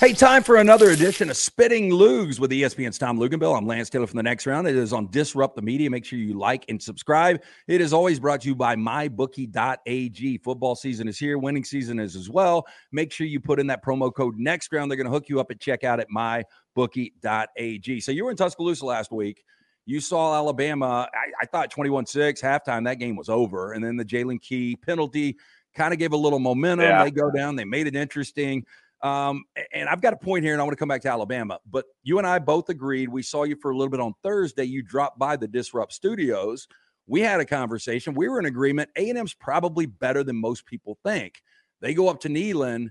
Hey, time for another edition of Spitting Loogs with ESPN's Tom Luginbill. I'm Lance Taylor from the next round. It is on Disrupt the Media. Make sure you like and subscribe. It is always brought to you by mybookie.ag. Football season is here, winning season is as well. Make sure you put in that promo code next round. They're going to hook you up at checkout at mybookie.ag. So you were in Tuscaloosa last week. You saw Alabama. I, I thought 21 6 halftime, that game was over. And then the Jaylen Key penalty kind of gave a little momentum. Yeah. They go down, they made it interesting. Um, and I've got a point here, and I want to come back to Alabama. But you and I both agreed. We saw you for a little bit on Thursday. You dropped by the Disrupt Studios. We had a conversation. We were in agreement. A and M's probably better than most people think. They go up to Neyland.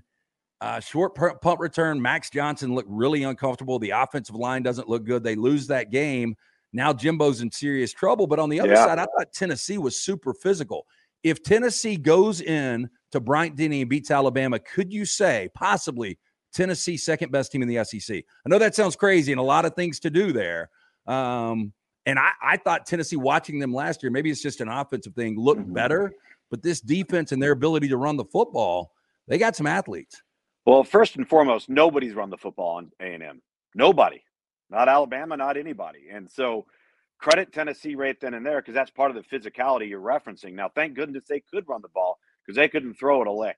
Uh, short punt return. Max Johnson looked really uncomfortable. The offensive line doesn't look good. They lose that game. Now Jimbo's in serious trouble. But on the other yeah. side, I thought Tennessee was super physical. If Tennessee goes in to Bryant Denny and beats Alabama, could you say possibly Tennessee second best team in the SEC? I know that sounds crazy and a lot of things to do there. Um, and I, I, thought Tennessee watching them last year, maybe it's just an offensive thing, looked mm-hmm. better. But this defense and their ability to run the football, they got some athletes. Well, first and foremost, nobody's run the football on A and M. Nobody, not Alabama, not anybody. And so, credit Tennessee right then and there because that's part of the physicality you're referencing. Now, thank goodness they could run the ball because they couldn't throw it a lick.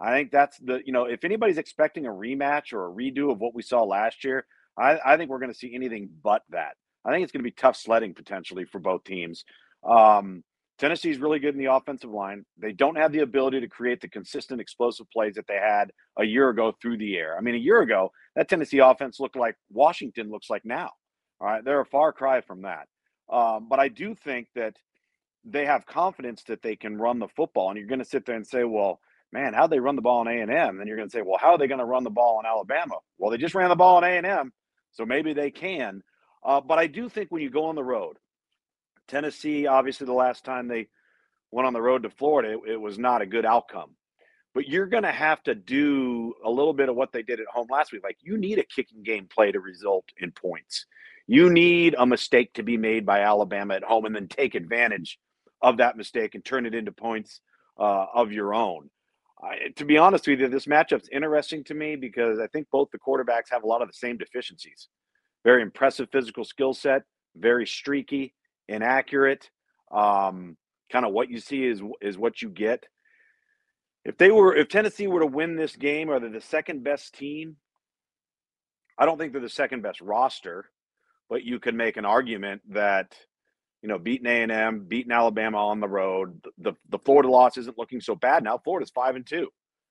I think that's the you know if anybody's expecting a rematch or a redo of what we saw last year, I, I think we're going to see anything but that. I think it's going to be tough sledding potentially for both teams. Um, Tennessee's really good in the offensive line. They don't have the ability to create the consistent explosive plays that they had a year ago through the air. I mean, a year ago, that Tennessee offense looked like Washington looks like now. All right, they're a far cry from that. Um, but I do think that they have confidence that they can run the football. And you're going to sit there and say, well, man, how'd they run the ball in A&M? Then you're going to say, well, how are they going to run the ball in Alabama? Well, they just ran the ball in A&M, so maybe they can. Uh, but I do think when you go on the road, Tennessee, obviously the last time they went on the road to Florida, it, it was not a good outcome. But you're going to have to do a little bit of what they did at home last week. Like you need a kicking game play to result in points. You need a mistake to be made by Alabama at home and then take advantage – of that mistake and turn it into points uh, of your own. I, to be honest with you, this matchup's interesting to me because I think both the quarterbacks have a lot of the same deficiencies. Very impressive physical skill set, very streaky, inaccurate. Um, kind of what you see is is what you get. If they were, if Tennessee were to win this game, are they the second best team? I don't think they're the second best roster, but you can make an argument that you know, beating A and M, beating Alabama on the road. The the Florida loss isn't looking so bad now. Florida's five and two.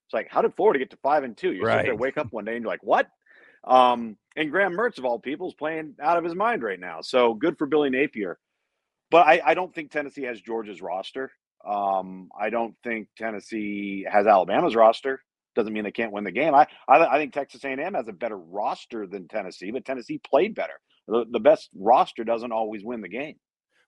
It's like, how did Florida get to five and two? You right. there, wake up one day and you're like, what? Um, and Graham Mertz of all people is playing out of his mind right now. So good for Billy Napier. But I, I don't think Tennessee has Georgia's roster. Um, I don't think Tennessee has Alabama's roster. Doesn't mean they can't win the game. I I, I think Texas A&M has a better roster than Tennessee, but Tennessee played better. The, the best roster doesn't always win the game.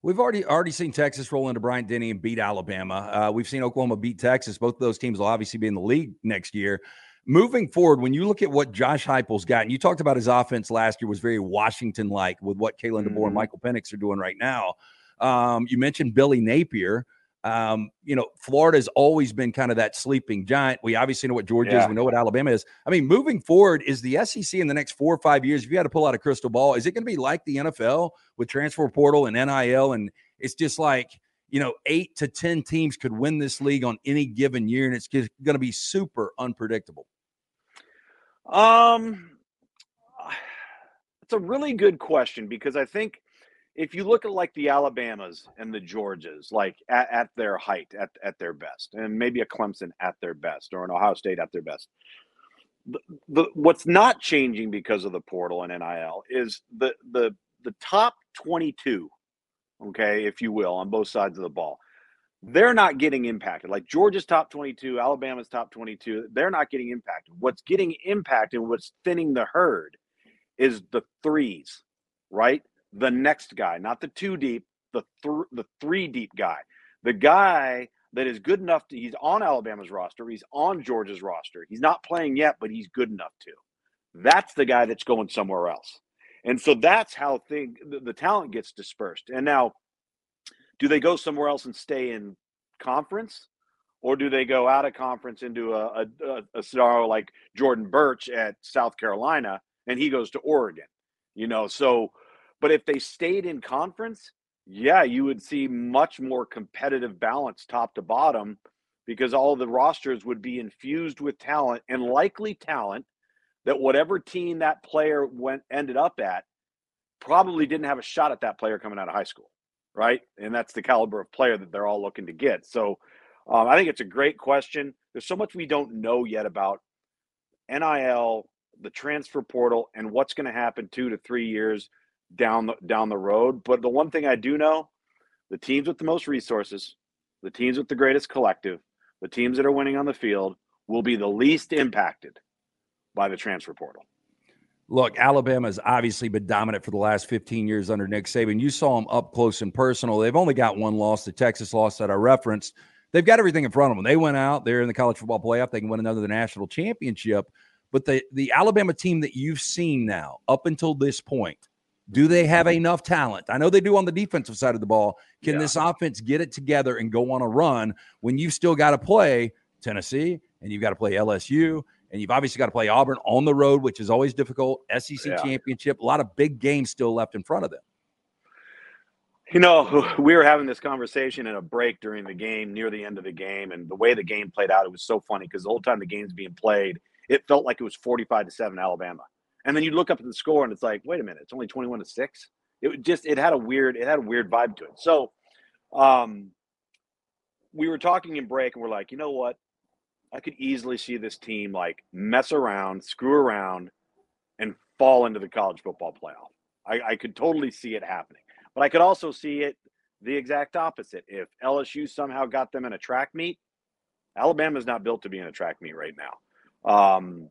We've already already seen Texas roll into Bryant Denny and beat Alabama. Uh, we've seen Oklahoma beat Texas. Both of those teams will obviously be in the league next year. Moving forward, when you look at what Josh Heupel's got, and you talked about his offense last year was very Washington like with what Kalen DeBoer mm-hmm. and Michael Penix are doing right now. Um, you mentioned Billy Napier. Um, you know, Florida's always been kind of that sleeping giant. We obviously know what Georgia yeah. is. We know what Alabama is. I mean, moving forward, is the SEC in the next four or five years, if you had to pull out a crystal ball, is it going to be like the NFL with transfer portal and NIL? And it's just like, you know, eight to 10 teams could win this league on any given year, and it's going to be super unpredictable. Um, it's a really good question because I think if you look at like the Alabamas and the Georgias, like at, at their height, at, at their best, and maybe a Clemson at their best, or an Ohio State at their best, the, the, what's not changing because of the portal and NIL is the the the top 22, okay, if you will, on both sides of the ball. They're not getting impacted. Like Georgia's top 22, Alabama's top 22, they're not getting impacted. What's getting impacted, and what's thinning the herd is the threes, right? The next guy, not the two deep, the th- the three deep guy, the guy that is good enough to. He's on Alabama's roster. He's on Georgia's roster. He's not playing yet, but he's good enough to. That's the guy that's going somewhere else, and so that's how thing the, the talent gets dispersed. And now, do they go somewhere else and stay in conference? Or do they go out of conference into a, a, a scenario like Jordan Burch at South Carolina and he goes to Oregon? You know, so, but if they stayed in conference, yeah, you would see much more competitive balance top to bottom because all the rosters would be infused with talent and likely talent that whatever team that player went ended up at probably didn't have a shot at that player coming out of high school, right? And that's the caliber of player that they're all looking to get. So um, I think it's a great question. There's so much we don't know yet about NIL, the transfer portal, and what's going to happen two to three years down the down the road. But the one thing I do know, the teams with the most resources, the teams with the greatest collective, the teams that are winning on the field will be the least impacted by the transfer portal. Look, Alabama has obviously been dominant for the last 15 years under Nick Saban. You saw them up close and personal. They've only got one loss, the Texas loss that I referenced. They've got everything in front of them. They went out, they're in the college football playoff. They can win another national championship. But the, the Alabama team that you've seen now, up until this point, do they have mm-hmm. enough talent? I know they do on the defensive side of the ball. Can yeah. this offense get it together and go on a run when you've still got to play Tennessee and you've got to play LSU and you've obviously got to play Auburn on the road, which is always difficult. SEC yeah. championship, a lot of big games still left in front of them. You know, we were having this conversation in a break during the game, near the end of the game, and the way the game played out, it was so funny because the whole time the game's being played, it felt like it was forty-five to seven Alabama, and then you look up at the score and it's like, wait a minute, it's only twenty-one to six. It just it had a weird it had a weird vibe to it. So, um, we were talking in break, and we're like, you know what? I could easily see this team like mess around, screw around, and fall into the college football playoff. I, I could totally see it happening. But I could also see it the exact opposite. If LSU somehow got them in a track meet, Alabama's not built to be in a track meet right now. Um,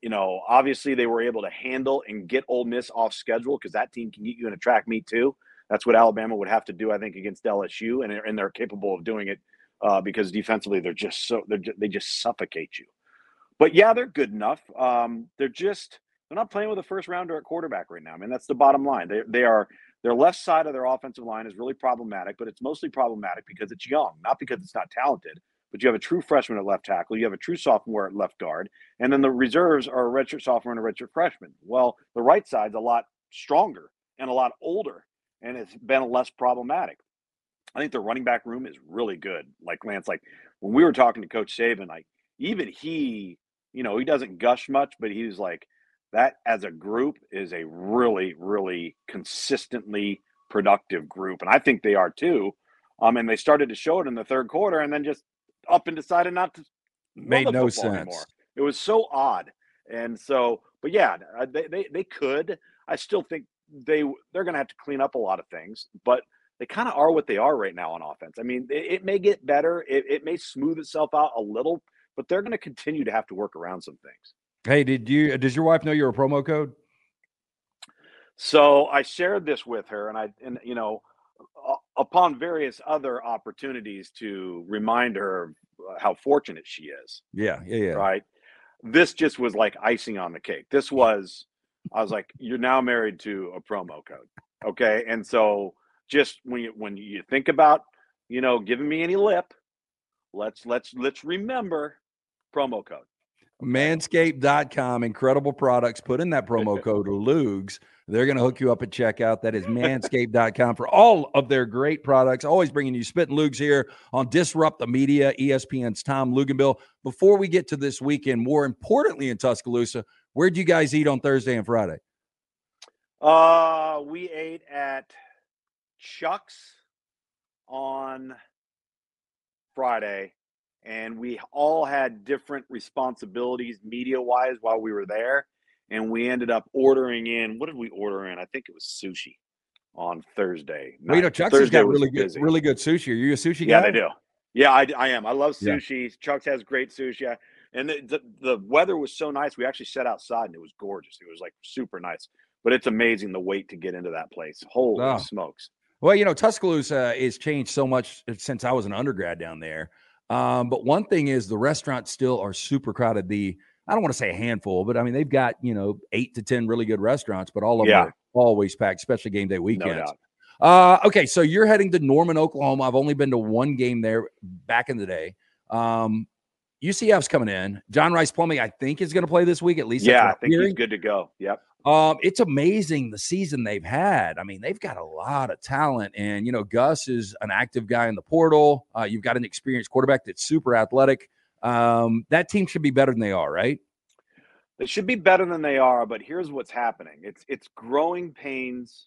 you know, obviously they were able to handle and get Ole Miss off schedule because that team can get you in a track meet too. That's what Alabama would have to do, I think, against LSU, and, and they're capable of doing it uh, because defensively they're just so they're just, they just suffocate you. But yeah, they're good enough. Um, they're just they're not playing with a first rounder at quarterback right now. I mean, that's the bottom line. They they are their left side of their offensive line is really problematic, but it's mostly problematic because it's young, not because it's not talented. But you have a true freshman at left tackle, you have a true sophomore at left guard, and then the reserves are a redshirt sophomore and a redshirt freshman. Well, the right side's a lot stronger and a lot older, and it's been less problematic. I think the running back room is really good. Like Lance, like when we were talking to Coach Saban, like even he, you know, he doesn't gush much, but he's like that as a group is a really, really consistently productive group, and I think they are too. Um, and they started to show it in the third quarter, and then just up and decided not to made no sense. Anymore. It was so odd, and so, but yeah, uh, they they, they could. I still think they they're going to have to clean up a lot of things, but they kind of are what they are right now on offense. I mean, it, it may get better, it, it may smooth itself out a little, but they're going to continue to have to work around some things. Hey, did you? Does your wife know you're a promo code? So I shared this with her, and I, and you know, upon various other opportunities to remind her uh, how fortunate she is. Yeah, yeah, yeah. Right. This just was like icing on the cake. This was, I was like, you're now married to a promo code. Okay, and so just when you when you think about you know giving me any lip let's let's let's remember promo code manscaped.com incredible products put in that promo code loogs they're going to hook you up at checkout. That is manscaped.com for all of their great products. Always bringing you spit and loogs here on disrupt the media espn's tom luginbill before we get to this weekend more importantly in tuscaloosa where'd you guys eat on thursday and friday? Uh we ate at Chuck's on Friday, and we all had different responsibilities media wise while we were there. And we ended up ordering in. What did we order in? I think it was sushi on Thursday. Well, you know, Chuck's Thursday has got really good, busy. really good sushi. Are you a sushi guy? Yeah, they do. Yeah, I, I am. I love sushi. Yeah. Chuck's has great sushi. And the, the, the weather was so nice. We actually sat outside and it was gorgeous. It was like super nice. But it's amazing the wait to get into that place. Holy oh. smokes! Well, you know, Tuscaloosa has changed so much since I was an undergrad down there. Um, but one thing is the restaurants still are super crowded. The I don't want to say a handful, but I mean they've got you know eight to ten really good restaurants, but all of yeah. them are always packed, especially game day weekends. No Uh, okay, so you're heading to Norman, Oklahoma. I've only been to one game there back in the day. Um, UCF's coming in. John Rhys Plumlee, I think, is going to play this week. At least, yeah, I think hearing. he's good to go. Yep. Um, it's amazing the season they've had. I mean, they've got a lot of talent, and you know, Gus is an active guy in the portal. Uh, you've got an experienced quarterback that's super athletic. Um, that team should be better than they are, right? They should be better than they are, but here's what's happening. It's it's growing pains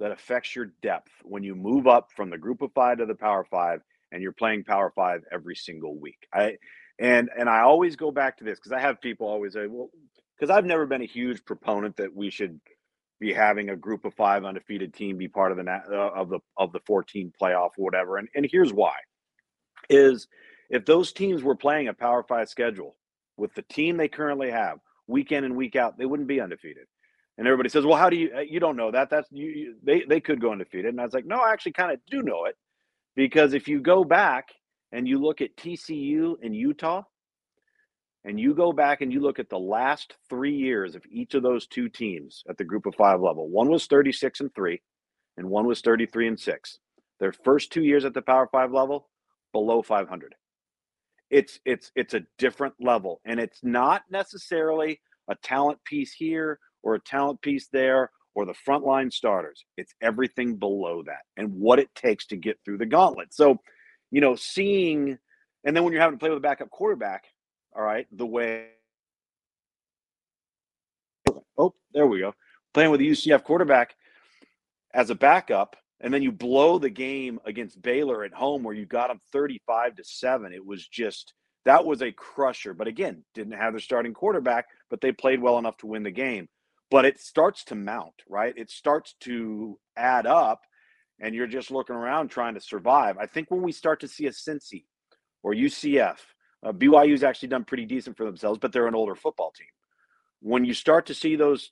that affects your depth when you move up from the group of five to the power five and you're playing power five every single week. I and and I always go back to this because I have people always say, well, because I've never been a huge proponent that we should be having a group of five undefeated team be part of the uh, of the of the 14 playoff or whatever. And and here's why: is if those teams were playing a Power Five schedule with the team they currently have, week in and week out, they wouldn't be undefeated. And everybody says, "Well, how do you? Uh, you don't know that? That's you, you they they could go undefeated." And I was like, "No, I actually kind of do know it because if you go back and you look at TCU and Utah, and you go back and you look at the last three years of each of those two teams at the group of five level, one was 36 and three, and one was 33 and six. Their first two years at the Power Five level, below 500. It's it's it's a different level, and it's not necessarily a talent piece here or a talent piece there or the frontline starters. It's everything below that and what it takes to get through the gauntlet. So, you know, seeing, and then when you're having to play with a backup quarterback, all right, the way. Oh, there we go. Playing with a UCF quarterback as a backup, and then you blow the game against Baylor at home where you got them 35 to 7. It was just that was a crusher. But again, didn't have their starting quarterback, but they played well enough to win the game. But it starts to mount, right? It starts to add up, and you're just looking around trying to survive. I think when we start to see a Cincy or UCF uh, BYU's actually done pretty decent for themselves, but they're an older football team. When you start to see those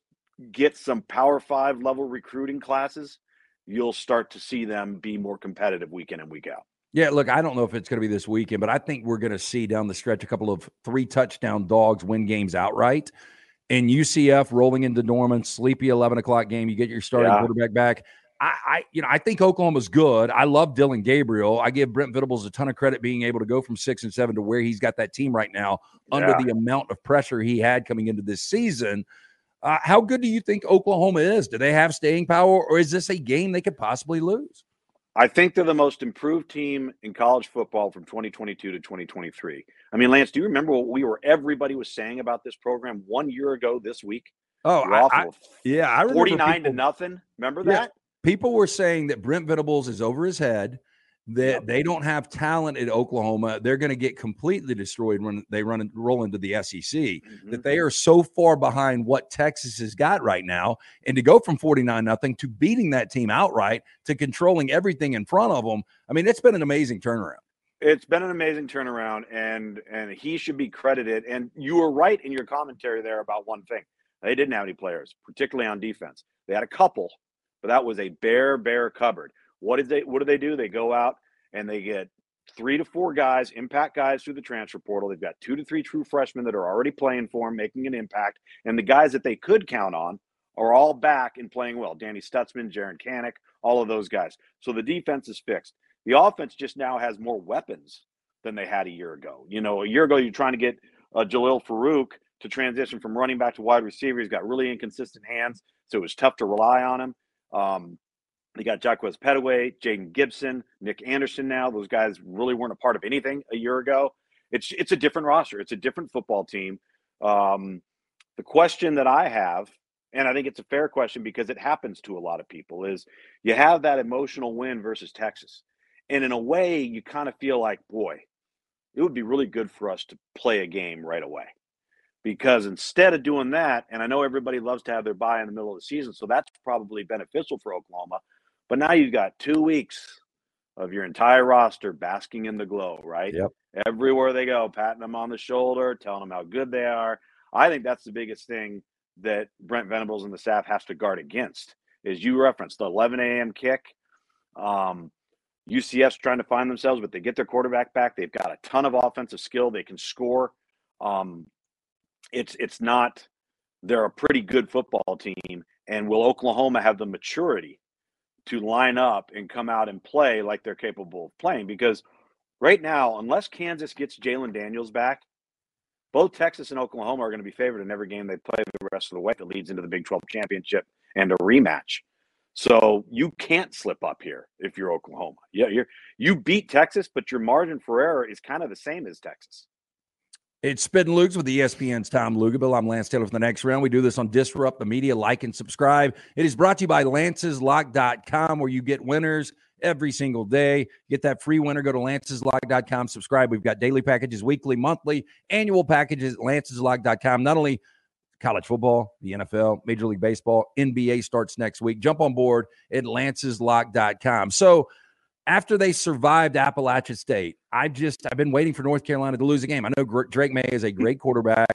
get some Power Five level recruiting classes, you'll start to see them be more competitive week in and week out. Yeah, look, I don't know if it's going to be this weekend, but I think we're going to see down the stretch a couple of three touchdown dogs win games outright. And UCF rolling into Norman, sleepy 11 o'clock game. You get your starting yeah. quarterback back. I, I, you know, I think Oklahoma's good. I love Dillon Gabriel. I give Brent Venables a ton of credit being able to go from six and seven to where he's got that team right now yeah. under the amount of pressure he had coming into this season. Uh, how good do you think Oklahoma is? Do they have staying power, or is this a game they could possibly lose? I think they're the most improved team in college football from 2022 to 2023. I mean, Lance, do you remember what we were everybody was saying about this program one year ago this week? Oh, I, I, yeah, I remember 49 people, to nothing. Remember that? Yeah, people were saying that Brent Venables is over his head, that they don't have talent at Oklahoma. They're going to get completely destroyed when they run and roll into the SEC. Mm-hmm. That they are so far behind what Texas has got right now, and to go from forty nine nothing to beating that team outright to controlling everything in front of them. I mean, it's been an amazing turnaround. It's been an amazing turnaround, and and he should be credited. And you were right in your commentary there about one thing: they didn't have any players, particularly on defense. They had a couple but that was a bare, bare cupboard. What did they? What do they do? They go out and they get three to four guys, impact guys through the transfer portal. They've got two to three true freshmen that are already playing for them, making an impact, and the guys that they could count on are all back and playing well. Danny Stutsman, Jaren Kanak, all of those guys. So the defense is fixed. The offense just now has more weapons than they had a year ago. You know, a year ago you're trying to get uh, Jalil Farooq to transition from running back to wide receiver. He's got really inconsistent hands, so it was tough to rely on him. Um, they got Jaquaize Pettaway, Jayden Gibson, Nick Anderson now. Those guys really weren't a part of anything a year ago. It's it's a different roster. It's a different football team. Um, the question that I have, and I think it's a fair question because it happens to a lot of people, is you have that emotional win versus Texas. And in a way, you kind of feel like, boy, it would be really good for us to play a game right away because instead of doing that, and I know everybody loves to have their buy in the middle of the season, so that's probably beneficial for Oklahoma. But now you've got two weeks of your entire roster basking in the glow, right? Yep. Everywhere they go, patting them on the shoulder, telling them how good they are. I think that's the biggest thing that Brent Venables and the staff has to guard against. Is you referenced the 11 a.m. kick. Um, UCF's trying to find themselves, but they get their quarterback back. They've got a ton of offensive skill. They can score. Um, it's it's not they're a pretty good football team and will Oklahoma have the maturity to line up and come out and play like they're capable of playing. Because right now, unless Kansas gets Jalon Daniels back, both Texas and Oklahoma are going to be favored in every game they play the rest of the way that leads into the Big 12 championship and a rematch. So you can't slip up here if you're Oklahoma. Yeah, you're you beat Texas, but your margin for error is kind of the same as Texas. It's Spittin' Loogs with ESPN's Tom Luginbill. I'm Lance Taylor for the next round. We do this on Disrupt the Media. Like and subscribe. It is brought to you by lanceslock.com, where you get winners every single day. Get that free winner. Go to lanceslock.com. Subscribe. We've got daily packages, weekly, monthly, annual packages at lanceslock.com. Not only college football, the NFL, Major League Baseball, NBA starts next week. Jump on board at lanceslock.com. So, after they survived Appalachian State, I just I've been waiting for North Carolina to lose a game. I know Drake Maye is a great quarterback.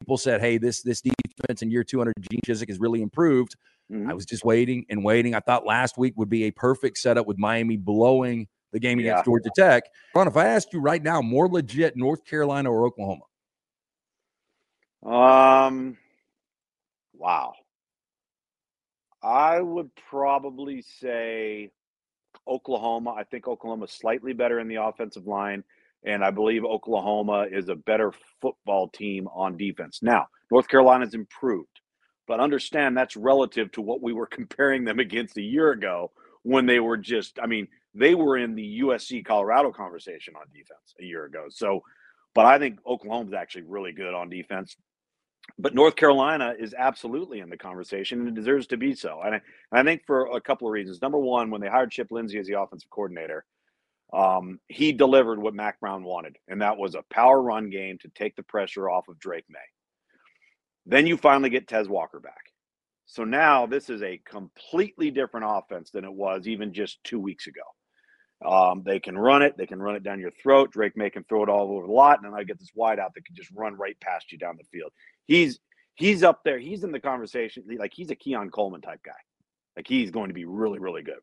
People said, "Hey, this this defense in year 200, Gene Chizik has really improved." Mm-hmm. I was just waiting and waiting. I thought last week would be a perfect setup with Miami blowing the game against yeah. Georgia Tech. Ron, if I asked you right now, more legit North Carolina or Oklahoma? Um, wow. I would probably say Oklahoma. I think Oklahoma's slightly better in the offensive line, and I believe Oklahoma is a better football team on defense. Now, North Carolina's improved, but understand that's relative to what we were comparing them against a year ago when they were just, I mean, they were in the USC Colorado conversation on defense a year ago. So, but I think Oklahoma's actually really good on defense but North Carolina is absolutely in the conversation and it deserves to be so. And I, I, think for a couple of reasons. Number one, when they hired Chip Lindsey as the offensive coordinator, um, he delivered what Mack Brown wanted, and that was a power run game to take the pressure off of Drake Maye. Then you finally get Tez Walker back. So now this is a completely different offense than it was even just two weeks ago. Um, they can run it. They can run it down your throat. Drake Maye can throw it all over the lot, and then I get this wide out that can just run right past you down the field. He's he's up there. He's in the conversation. Like he's a Keon Coleman type guy. Like he's going to be really really good.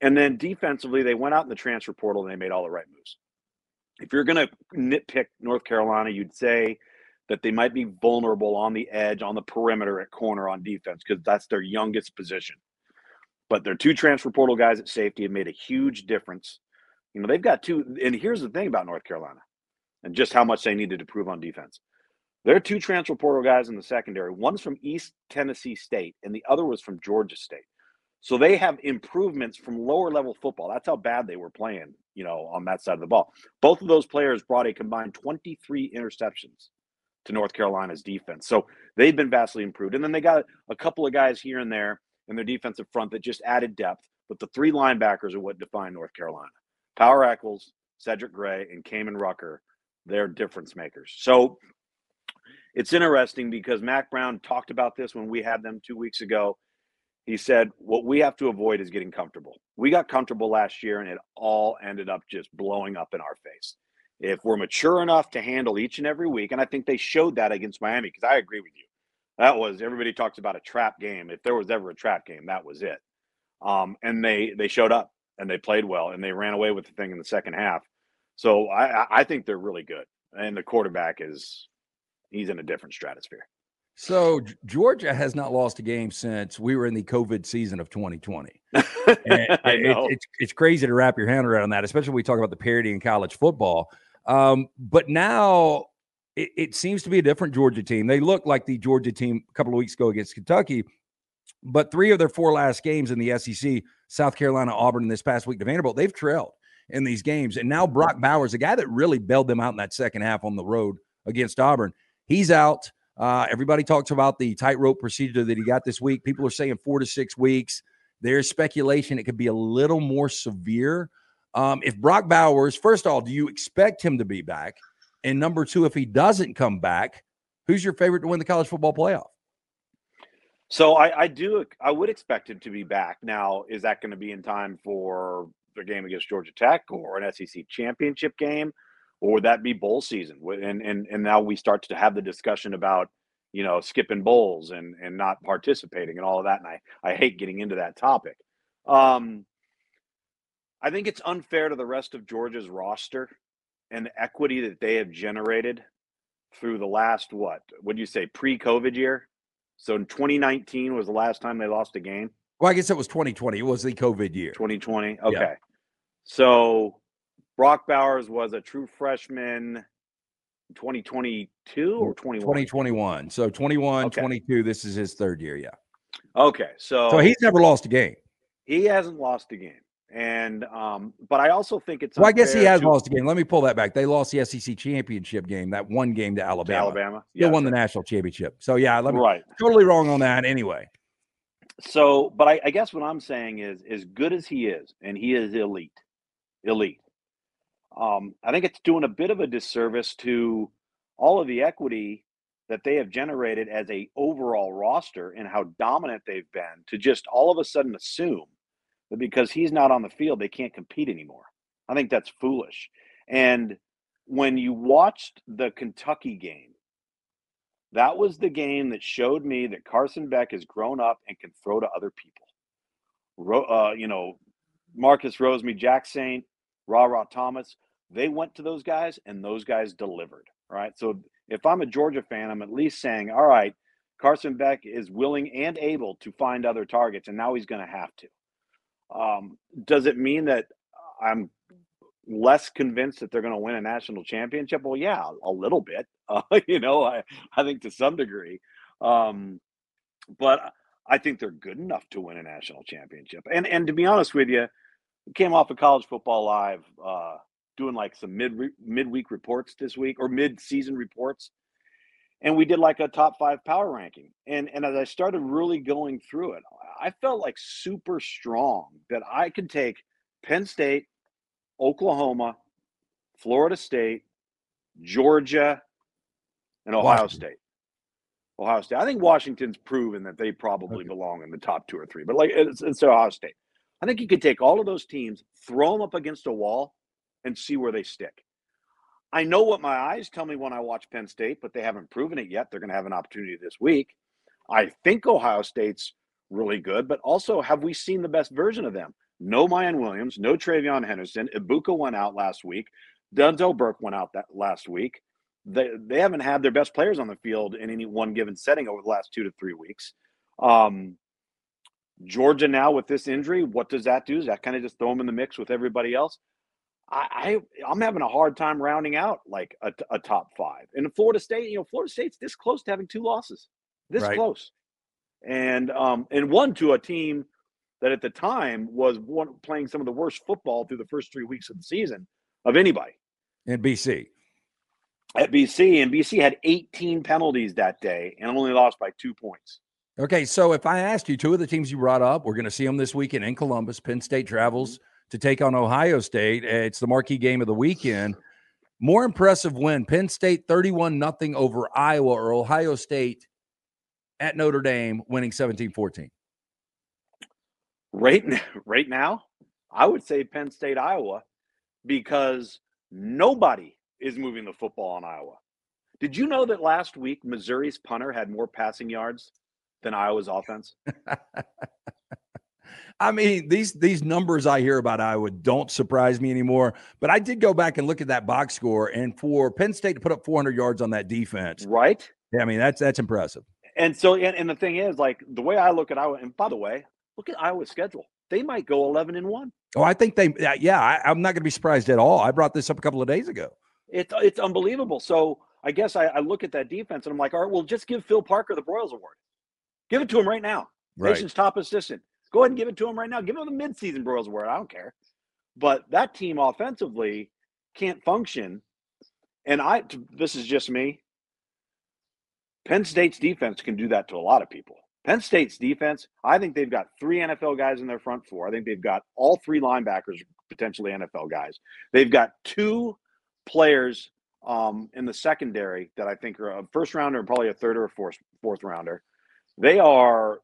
And then defensively, they went out in the transfer portal and they made all the right moves. If you're going to nitpick North Carolina, you'd say that they might be vulnerable on the edge, on the perimeter at corner on defense because that's their youngest position. But their two transfer portal guys at safety have made a huge difference. You know, they've got two. And here's the thing about North Carolina and just how much they needed to prove on defense. There are two transfer portal guys in the secondary. One's from East Tennessee State, and the other was from Georgia State. So they have improvements from lower level football. That's how bad they were playing, you know, on that side of the ball. Both of those players brought a combined 23 interceptions to North Carolina's defense. So they've been vastly improved. And then they got a couple of guys here and there in their defensive front that just added depth. But the three linebackers are what define North Carolina. Power Echols, Cedric Gray, and Kaimon Rucker, they're difference makers. So it's interesting because Mack Brown talked about this when we had them two weeks ago. He said, What we have to avoid is getting comfortable. We got comfortable last year and it all ended up just blowing up in our face. If we're mature enough to handle each and every week, and I think they showed that against Miami, because I agree with you. That was everybody talks about a trap game. If there was ever a trap game, that was it. Um, and they they showed up and they played well and they ran away with the thing in the second half. So I I think they're really good. And the quarterback is he's in a different stratosphere. So Georgia has not lost a game since we were in the COVID season of 2020. I know. It, it's, it's crazy to wrap your hand around that, especially when we talk about the parity in college football. Um, but now it, it seems to be a different Georgia team. They look like the Georgia team a couple of weeks ago against Kentucky, but three of their four last games in the SEC, South Carolina, Auburn, and this past week to Vanderbilt, they've trailed in these games. And now Brock Bowers, a guy that really bailed them out in that second half on the road against Auburn, he's out. Uh, everybody talks about the tightrope procedure that he got this week. People are saying four to six weeks. There's speculation it could be a little more severe. Um, if Brock Bowers, first of all, do you expect him to be back? And number two, if he doesn't come back, who's your favorite to win the college football playoff? So I, I do I would expect him to be back. Now, is that going to be in time for the game against Georgia Tech or an SEC championship game? Or would that be bowl season? And and and now we start to have the discussion about, you know, skipping bowls and and not participating and all of that. And I, I hate getting into that topic. Um I think it's unfair to the rest of Georgia's roster and the equity that they have generated through the last what would you say pre-COVID year? So in 2019 was the last time they lost a game. Well, I guess it was 2020. It was the COVID year. 2020. Okay. Yeah. So Brock Bowers was a true freshman 2022 or 21? 2021. So 21, okay. 22. This is his third year. Yeah. Okay. So, so he's never lost a game. He hasn't lost a game. And um, but I also think it's well. I guess he has to, lost a game. Let me pull that back. They lost the SEC championship game, that one game to Alabama. To Alabama, yeah, won the national championship. So yeah, let me right. Totally wrong on that. Anyway. So, but I, I guess what I'm saying is, as good as he is, and he is elite, elite. Um, I think it's doing a bit of a disservice to all of the equity that they have generated as a overall roster and how dominant they've been to just all of a sudden assume that because he's not on the field, they can't compete anymore. I think that's foolish. And when you watched the Kentucky game, that was the game that showed me that Carson Beck has grown up and can throw to other people. Uh, you know, Marcus Rosemy, Jack Saint, Ra Ra Thomas, they went to those guys and those guys delivered. Right. So if I'm a Georgia fan, I'm at least saying, all right, Carson Beck is willing and able to find other targets, and now he's going to have to. Um, does it mean that I'm less convinced that they're going to win a national championship? Well, yeah, a little bit. Uh, you know, I I think to some degree, um, but I think they're good enough to win a national championship. And and to be honest with you, came off of College Football Live uh, doing like some mid midweek reports this week or mid season reports and we did like a top five power ranking. And and as I started really going through it, I felt like super strong that I could take Penn State, Oklahoma, Florida State, Georgia, and Ohio Washington. State. Ohio State. I think Washington's proven that they probably okay. belong in the top two or three, but like it's, it's Ohio State. I think you could take all of those teams, throw them up against a wall, and see where they stick. I know what my eyes tell me when I watch Penn State, but they haven't proven it yet. They're going to have an opportunity this week. I think Ohio State's really good, but also have we seen the best version of them? No Miyan Williams, no TreVeyon Henderson. Egbuka went out last week. Denzel Burke went out that last week. They, they haven't had their best players on the field in any one given setting over the last two to three weeks. Um, Georgia now with this injury, what does that do? Does that kind of just throw them in the mix with everybody else? I, I am having a hard time rounding out like a, a, top five. And Florida State, you know, Florida State's this close to having two losses, this right. close, and um and one to a team that at the time was one playing some of the worst football through the first three weeks of the season of anybody. In BC. At BC, and BC had 18 penalties that day and only lost by two points. Okay, so if I asked you two of the teams you brought up, we're going to see them this weekend in Columbus. Penn State travels. Mm-hmm to take on Ohio State. It's the marquee game of the weekend. More impressive win Penn State 31 nothing over Iowa or Ohio State at Notre Dame winning 17 14. Right, right now, I would say Penn State, Iowa, because nobody is moving the football in Iowa. Did you know that last week Missouri's punter had more passing yards than Iowa's offense? I mean, these these numbers I hear about Iowa don't surprise me anymore. But I did go back and look at that box score, and for Penn State to put up 400 yards on that defense, right? Yeah, I mean that's that's impressive. And so, and, and the thing is, like the way I look at Iowa, and by the way, look at Iowa's schedule. They might go 11 and one. Oh, I think they, yeah, I, am not going to be surprised at all. I brought this up a couple of days ago. It's it's unbelievable. So I guess I, I look at that defense and I'm like, all right, well, just give Phil Parker the Broyles Award. Give it to him right now. Right. Nation's top assistant. Go ahead and give it to him right now. Give him the midseason Broyles Award. I don't care. But that team offensively can't function. And I, this is just me. Penn State's defense can do that to a lot of people. Penn State's defense, I think they've got three NFL guys in their front four. I think they've got all three linebackers, potentially NFL guys. They've got two players um, in the secondary that I think are a first rounder and probably a third or a fourth fourth rounder. They are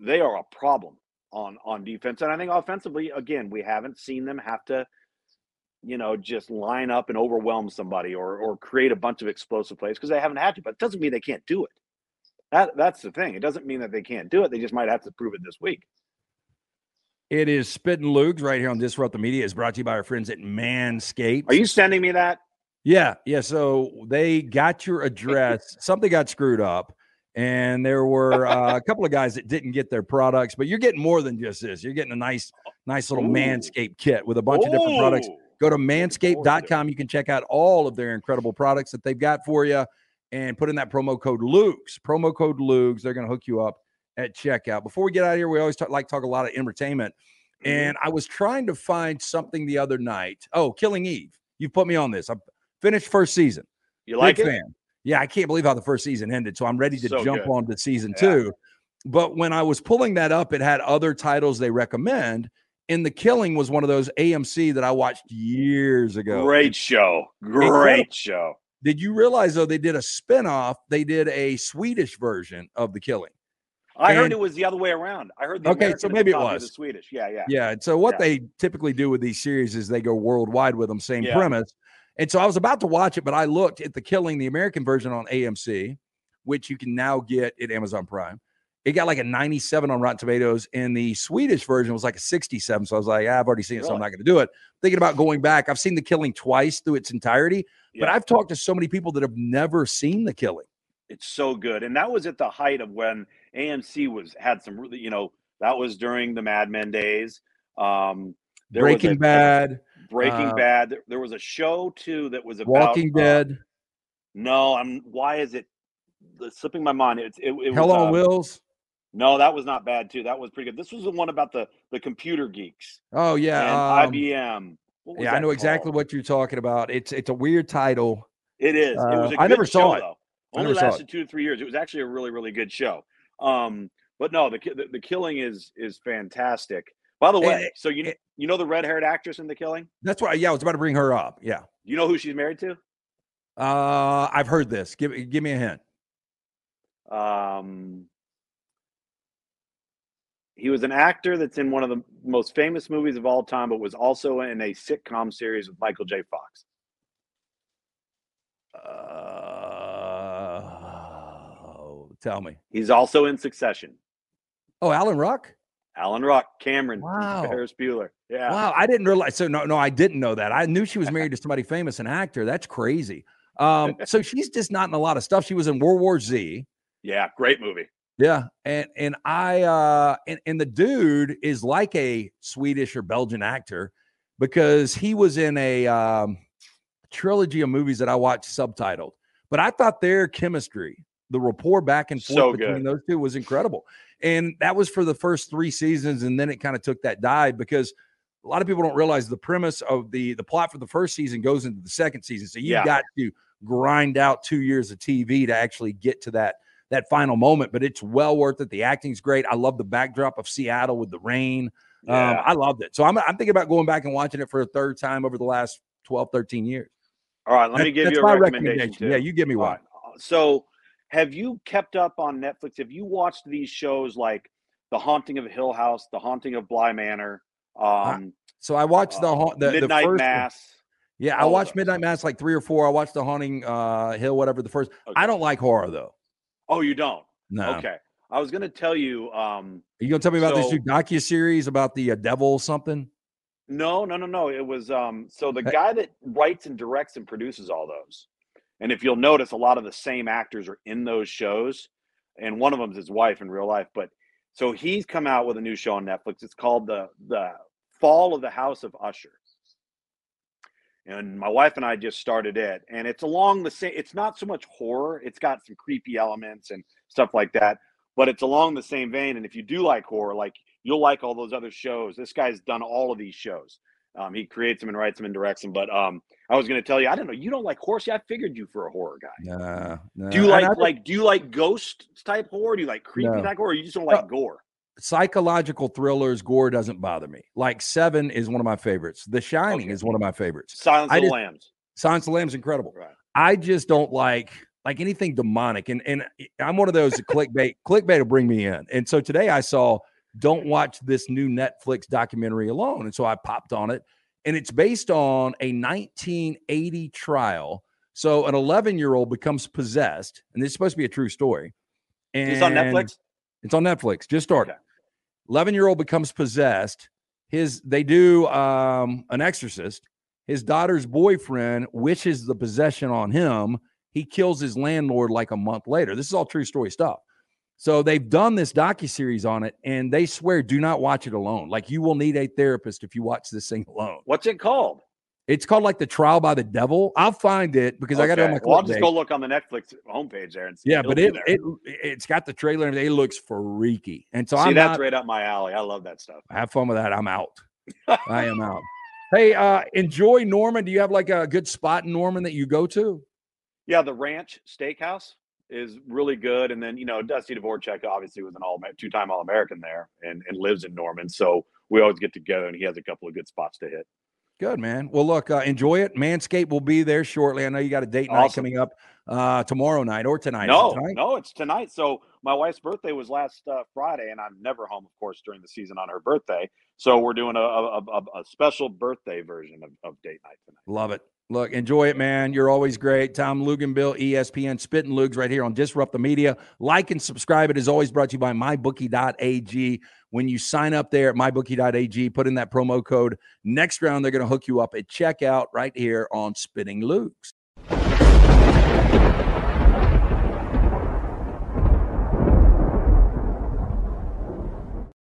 they are a problem on on defense. And I think offensively, again, we haven't seen them have to, you know, just line up and overwhelm somebody or or create a bunch of explosive plays because they haven't had to. But it doesn't mean they can't do it. That that's the thing. It doesn't mean that they can't do it. They just might have to prove it this week. It is Spitting Loogs right here on Disrupt the Media. is brought to you by our friends at Manscaped. Are you sending me that? Yeah, yeah. So they got your address. Something got screwed up and there were uh, a couple of guys that didn't get their products, but you're getting more than just this. You're getting a nice, nice little Ooh. Manscaped kit with a bunch of different products. Go to forward to it. manscaped.com. You can check out all of their incredible products that they've got for you and put in that promo code Luke's. Promo code Luke's. They're going to hook you up at checkout. Before we get out of here, we always talk, like talk a lot of entertainment. Mhm. And I was trying to find something the other night. Oh, Killing Eve. You put me on this. I finished first season. you like Big it? fan. Yeah, I can't believe how the first season ended. So I'm ready to So jump good. on to season Yeah. two. But when I was pulling that up, it had other titles they recommend. And The Killing was one of those AMC that I watched years ago. Great show. Incredible. Great show. Did you realize though they did a spin-off? They did a Swedish version of The Killing. I And- heard it was the other way around. I heard the Okay, American so maybe it was. the Swedish. Yeah, yeah. Yeah. And so what Yeah. they typically do with these series is they go worldwide with them, same Yeah. premise. And so I was about to watch it, but I looked at the Killing, the American version on AMC, which you can now get at Amazon Prime. It got like a 97 on Rotten Tomatoes, and the Swedish version was like a 67. So I was like, "Ah, I've already seen it, so I'm not going to do it. Thinking about going back. I've seen the Killing twice through its entirety, but I've talked to so many people that have never seen the Killing. It's so good, and that was at the height of when AMC was had some really, you know, that was during the Mad Men days. Um, Breaking a- Bad, Breaking uh, Bad. There, there was a show too that was about Walking uh, Dead, no, I'm. Why is it slipping my mind? It's it, it Hell was, on uh, Wheels. No, that was not bad too. That was pretty good. This was the one about the the computer geeks Oh yeah, um, IBM. Yeah, I know exactly what you're talking about. It's it's a weird title. It is. it Uh, was a I never saw show, it. though. Only it. lasted two to three years. It was actually a really, really good show. Um, but no, the, the the killing is is fantastic. By the way, so you eh. you know the red haired actress in the killing? That's why. Yeah, I was about to bring her up. Yeah. You know who she's married to? Uh, I've heard this. Give give me a hint. Um, he was an actor that's in one of the most famous movies of all time, but was also in a sitcom series with Michael J. Fox. Uh, tell me. He's also in Succession. Oh, Alan Ruck. Alan Ruck, Cameron, Wow. Ferris Bueller. Yeah. Wow, I didn't realize. So no, no, I didn't know that. I knew she was married to somebody famous, an actor. That's crazy. Um, so she's just not in a lot of stuff. She was in World War Z. Yeah, great movie. Yeah, and and I uh and, and the dude is like a Swedish or Belgian actor because he was in a um trilogy of movies that I watched subtitled. But I thought their chemistry, the rapport back and forth So between those two was incredible. And that was for the first three seasons, and then it kind of took that dive because a lot of people don't realize the premise of the the plot for the first season goes into the second season. So you've Yeah. got to grind out two years of TV to actually get to that that final moment, but it's well worth it. The acting's great. I love the backdrop of Seattle with the rain. Um, I loved it. So I'm, I'm thinking about going back and watching it for a third time over the last 12, 13 years. All right, let me give you a my recommendation. too. Yeah, you give me one. uh, So, have you kept up on Netflix? Have you watched these shows like The Haunting of Hill House, The Haunting of Bly Manor, um, So I watched the, uh, haunt- the, the Midnight first one. Mass? Yeah, I watched. Midnight Mass like three or four. I watched the Haunting uh, Hill, whatever the first. Okay. I don't like horror though. Oh, you don't? No. Okay. I was going to tell you. Um, Are you gonna tell me about this new docu series about the uh, devil or something? no, no, no, no. It was um, so the guy that writes and directs and produces all those. And if you'll notice, a lot of the same actors are in those shows, and one of them is his wife in real life. But so he's come out with a new show on Netflix. It's called the the Fall of the House of Usher. And my wife and I just started it, and it's along the same. It's not so much horror; it's got some creepy elements and stuff like that. But it's along the same vein. And if you do like horror, like you'll like all those other shows. This guy's done all of these shows. Um, he creates them and writes them and directs them. But um, I was going to tell you, I don't know. You don't like horror? See, I figured you for a horror guy. Nah, nah. Do you like like do you like ghost type horror? Do you like creepy No. type horror? Or you just don't like gore? Psychological thrillers? Gore doesn't bother me. Like Seven is one of my favorites. The Shining Okay. is one of my favorites. Silence I of the just- Lambs. Silence of the Lambs incredible. Right. I just don't like like anything demonic, and and eh, I'm one of those that clickbait. clickbait will bring me in, and so today I saw don't watch this new Netflix documentary alone, and so I popped on it, and it's based on a 1980 trial. So an 11 year old becomes possessed, and this is supposed to be a true story. And Is this on Netflix? It's on Netflix. Just started. Okay. 11 year old becomes possessed. His they do um, an exorcist. His daughter's boyfriend wishes the possession on him. he kills his landlord like a month later. This is all true story stuff. So they've done this docu series on it, and they swear do not watch it alone. Like you will need a therapist if you watch this thing alone. What's it called? It's called like the trial by the devil. I'll find it because okay. I got it on my. Well, I'll just go look on the Netflix homepage there and see. Yeah, but it, it it's got the trailer and it looks freaky. And so see, I'm that's not, right up my alley. I love that stuff. Have fun with that. I'm out. I am out. Hey, uh, enjoy Norman. Do you have like a good spot in Norman that you go to? Yeah, the Ranch Steakhouse is really good. And then, you know, Dusty Dvoracek obviously was an all two time All American there and, and lives in Norman. So we always get together and he has a couple of good spots to hit. Good, man. Well, look, uh, enjoy it. Manscaped will be there shortly. I know you got a date night coming up uh, tomorrow night or tonight. No, tonight? no, it's tonight. So my wife's birthday was last uh, Friday, and I'm never home, of course, during the season on her birthday. So we're doing a, a, a, a special birthday version of, of date night tonight. Love it. Look, enjoy it, man. You're always great. Tom Luginbill, ESPN, Spitting Loogs right here on Disrupt the Media. Like and subscribe. It is always brought to you by MyBookie.ag. When you sign up there at MyBookie.ag, put in that promo code. Next round, they're going to hook you up at checkout right here on Spitting Loogs.